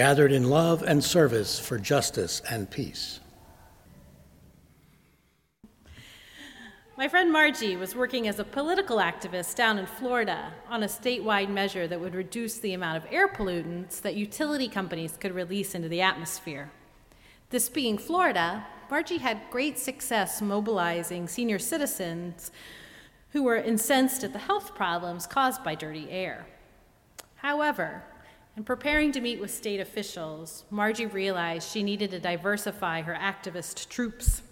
gathered in love and service for justice and peace. My friend Margie was working as a political activist down in Florida on a statewide measure that would reduce the amount of air pollutants that utility companies could release into the atmosphere. This being Florida, Margie had great success mobilizing senior citizens who were incensed at the health problems caused by dirty air. However, in preparing to meet with state officials, Margie realized she needed to diversify her activist troops.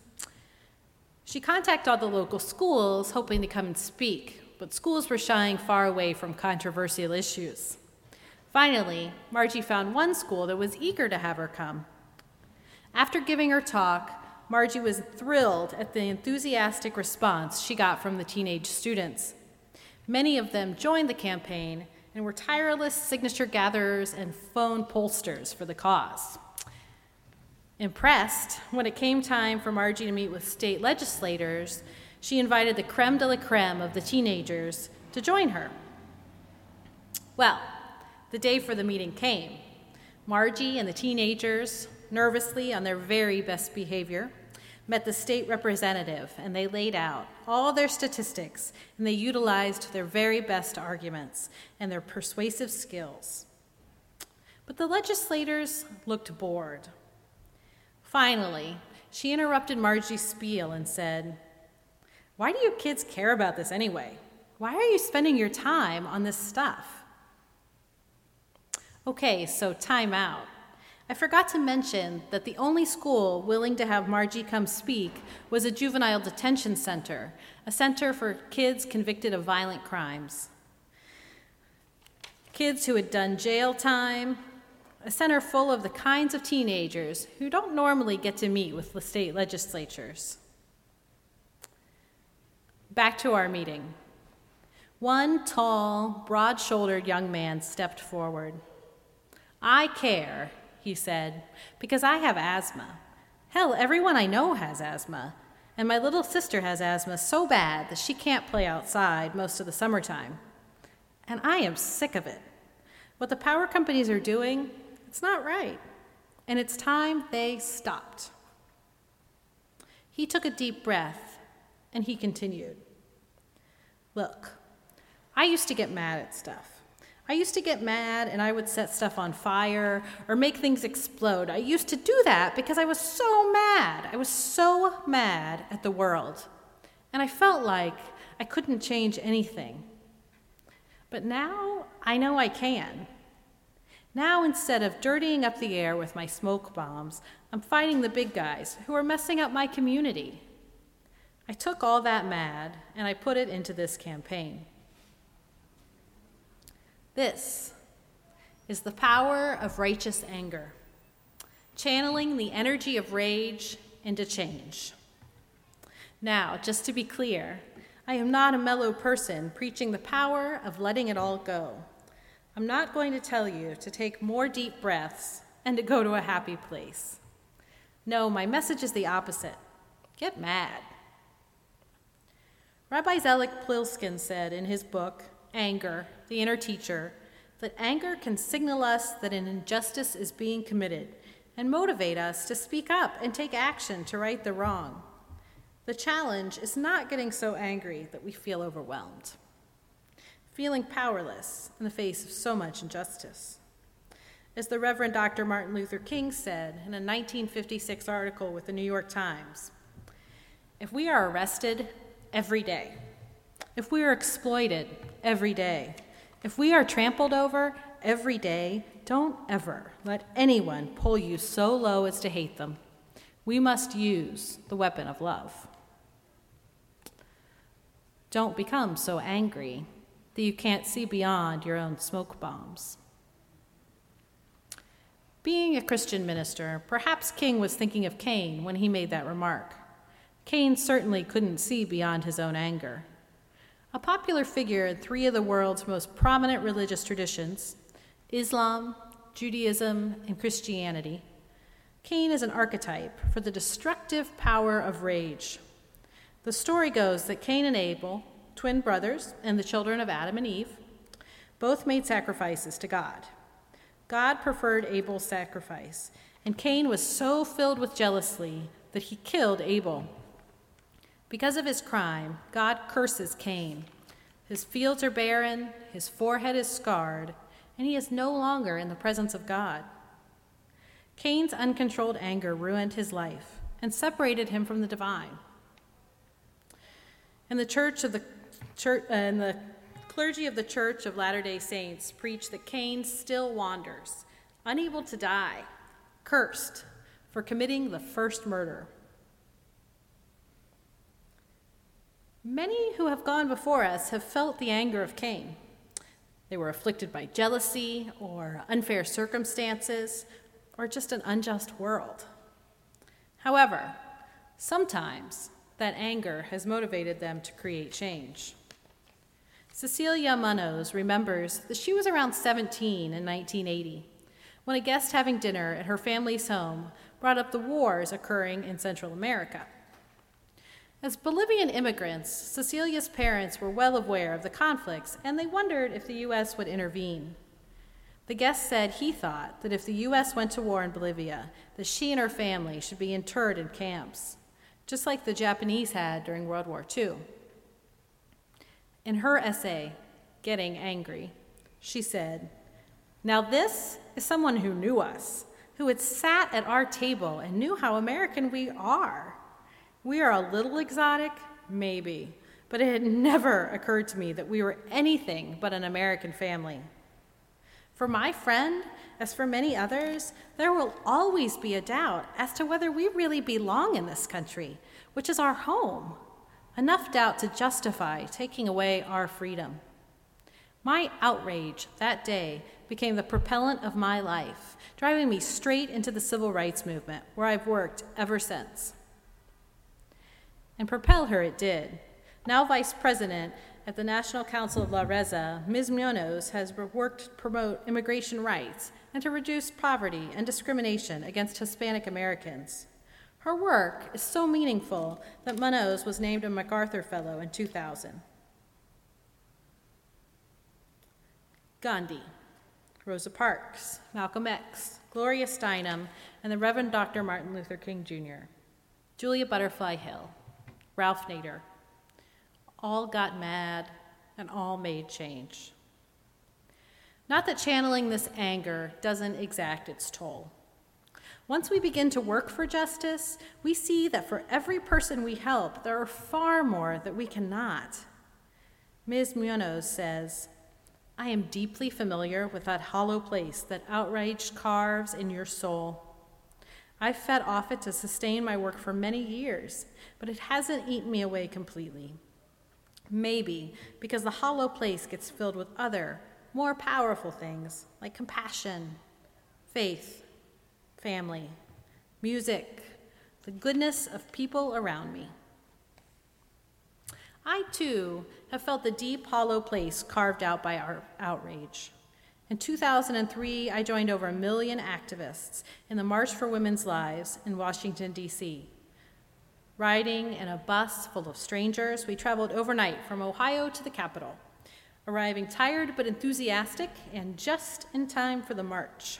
She contacted all the local schools, hoping to come and speak, but schools were shying far away from controversial issues. Finally, Margie found one school that was eager to have her come. After giving her talk, Margie was thrilled at the enthusiastic response she got from the teenage students. Many of them joined the campaign and were tireless signature gatherers and phone pollsters for the cause. Impressed, when it came time for Margie to meet with state legislators, she invited the creme de la creme of the teenagers to join her. Well, the day for the meeting came. Margie and the teenagers, nervously on their very best behavior, met the state representative and they laid out all their statistics and they utilized their very best arguments and their persuasive skills. But the legislators looked bored. Finally, she interrupted Margie's spiel and said, Why do you kids care about this anyway? Why are you spending your time on this stuff? Okay, so time out. I forgot to mention that the only school willing to have Margie come speak was a juvenile detention center, a center for kids convicted of violent crimes. Kids who had done jail time, a center full of the kinds of teenagers who don't normally get to meet with the state legislatures. Back to our meeting. One tall, broad shouldered young man stepped forward. I care, he said, because I have asthma. Hell, everyone I know has asthma. And my little sister has asthma so bad that she can't play outside most of the summertime. And I am sick of it. What the power companies are doing, it's not right. And it's time they stopped. He took a deep breath and he continued Look, I used to get mad at stuff. I used to get mad and I would set stuff on fire or make things explode. I used to do that because I was so mad. I was so mad at the world. And I felt like I couldn't change anything. But now I know I can. Now, instead of dirtying up the air with my smoke bombs, I'm fighting the big guys who are messing up my community. I took all that mad and I put it into this campaign. This is the power of righteous anger, channeling the energy of rage into change. Now, just to be clear, I am not a mellow person preaching the power of letting it all go. I'm not going to tell you to take more deep breaths and to go to a happy place. No, my message is the opposite get mad. Rabbi Zelig Pliskin said in his book, Anger, the inner teacher, that anger can signal us that an injustice is being committed and motivate us to speak up and take action to right the wrong. The challenge is not getting so angry that we feel overwhelmed, feeling powerless in the face of so much injustice. As the Reverend Dr. Martin Luther King said in a 1956 article with the New York Times, if we are arrested every day, if we are exploited every day, if we are trampled over every day, don't ever let anyone pull you so low as to hate them. We must use the weapon of love. Don't become so angry that you can't see beyond your own smoke bombs. Being a Christian minister, perhaps King was thinking of Cain when he made that remark. Cain certainly couldn't see beyond his own anger. A popular figure in three of the world's most prominent religious traditions Islam, Judaism, and Christianity Cain is an archetype for the destructive power of rage. The story goes that Cain and Abel, twin brothers and the children of Adam and Eve, both made sacrifices to God. God preferred Abel's sacrifice, and Cain was so filled with jealousy that he killed Abel. Because of his crime, God curses Cain. His fields are barren, his forehead is scarred, and he is no longer in the presence of God. Cain's uncontrolled anger ruined his life and separated him from the divine. And the church of the church uh, and the clergy of the Church of Latter-day Saints preach that Cain still wanders, unable to die, cursed for committing the first murder. Many who have gone before us have felt the anger of Cain. They were afflicted by jealousy or unfair circumstances or just an unjust world. However, sometimes that anger has motivated them to create change. Cecilia Munoz remembers that she was around 17 in 1980 when a guest having dinner at her family's home brought up the wars occurring in Central America. As Bolivian immigrants, Cecilia's parents were well aware of the conflicts and they wondered if the U.S. would intervene. The guest said he thought that if the U.S. went to war in Bolivia, that she and her family should be interred in camps, just like the Japanese had during World War II. In her essay, Getting Angry, she said, Now this is someone who knew us, who had sat at our table and knew how American we are. We are a little exotic, maybe, but it had never occurred to me that we were anything but an American family. For my friend, as for many others, there will always be a doubt as to whether we really belong in this country, which is our home. Enough doubt to justify taking away our freedom. My outrage that day became the propellant of my life, driving me straight into the civil rights movement, where I've worked ever since. And propel her it did. Now vice president at the National Council of La Raza, Ms. Munoz has worked to promote immigration rights and to reduce poverty and discrimination against Hispanic Americans. Her work is so meaningful that Munoz was named a MacArthur Fellow in 2000. Gandhi, Rosa Parks, Malcolm X, Gloria Steinem, and the Reverend Dr. Martin Luther King Jr., Julia Butterfly Hill, Ralph Nader, all got mad, and all made change. Not that channeling this anger doesn't exact its toll. Once we begin to work for justice, we see that for every person we help, there are far more that we cannot. Ms. Munoz says, I am deeply familiar with that hollow place that outrage carves in your soul. I've fed off it to sustain my work for many years, but it hasn't eaten me away completely. Maybe because the hollow place gets filled with other, more powerful things like compassion, faith, family, music, the goodness of people around me. I too have felt the deep, hollow place carved out by our outrage. In 2003, I joined over a million activists in the March for Women's Lives in Washington, D.C. Riding in a bus full of strangers, we traveled overnight from Ohio to the Capitol, arriving tired but enthusiastic and just in time for the march.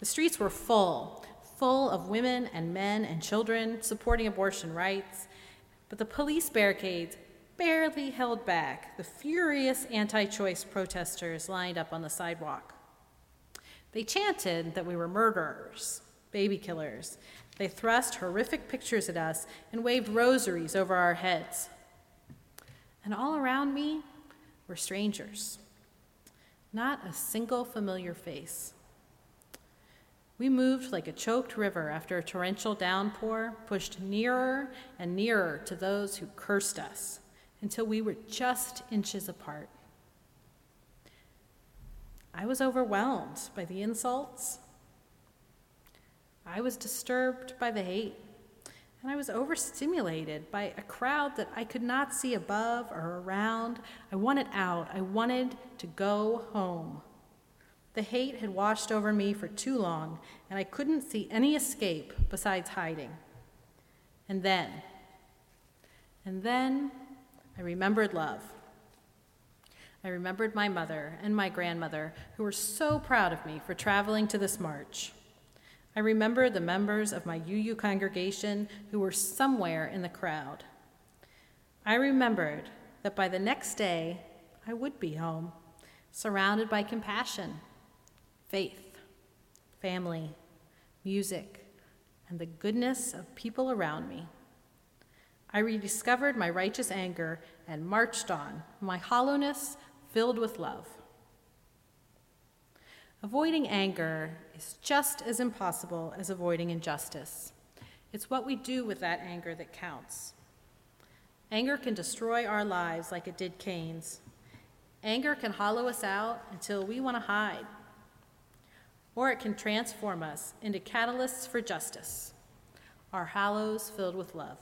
The streets were full, full of women and men and children supporting abortion rights, but the police barricades barely held back the furious anti choice protesters lined up on the sidewalk. They chanted that we were murderers, baby killers, they thrust horrific pictures at us and waved rosaries over our heads. And all around me were strangers, not a single familiar face. We moved like a choked river after a torrential downpour, pushed nearer and nearer to those who cursed us until we were just inches apart. I was overwhelmed by the insults, I was disturbed by the hate, and I was overstimulated by a crowd that I could not see above or around. I wanted out. I wanted to go home. The hate had washed over me for too long, and I couldn't see any escape besides hiding. And then, and then I remembered love. I remembered my mother and my grandmother, who were so proud of me for traveling to this march. I remembered the members of my UU congregation who were somewhere in the crowd. I remembered that by the next day I would be home, surrounded by compassion, faith, family, music, and the goodness of people around me. I rediscovered my righteous anger and marched on, my hollowness filled with love. Avoiding anger is just as impossible as avoiding injustice. It's what we do with that anger that counts. Anger can destroy our lives like it did Cain's. Anger can hollow us out until we want to hide. Or it can transform us into catalysts for justice, our hollows filled with love.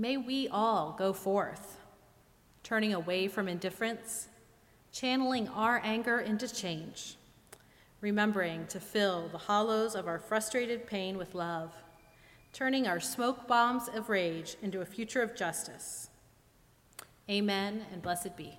May we all go forth, turning away from indifference, channeling our anger into change, remembering to fill the hollows of our frustrated pain with love, turning our smoke bombs of rage into a future of justice. Amen and blessed be.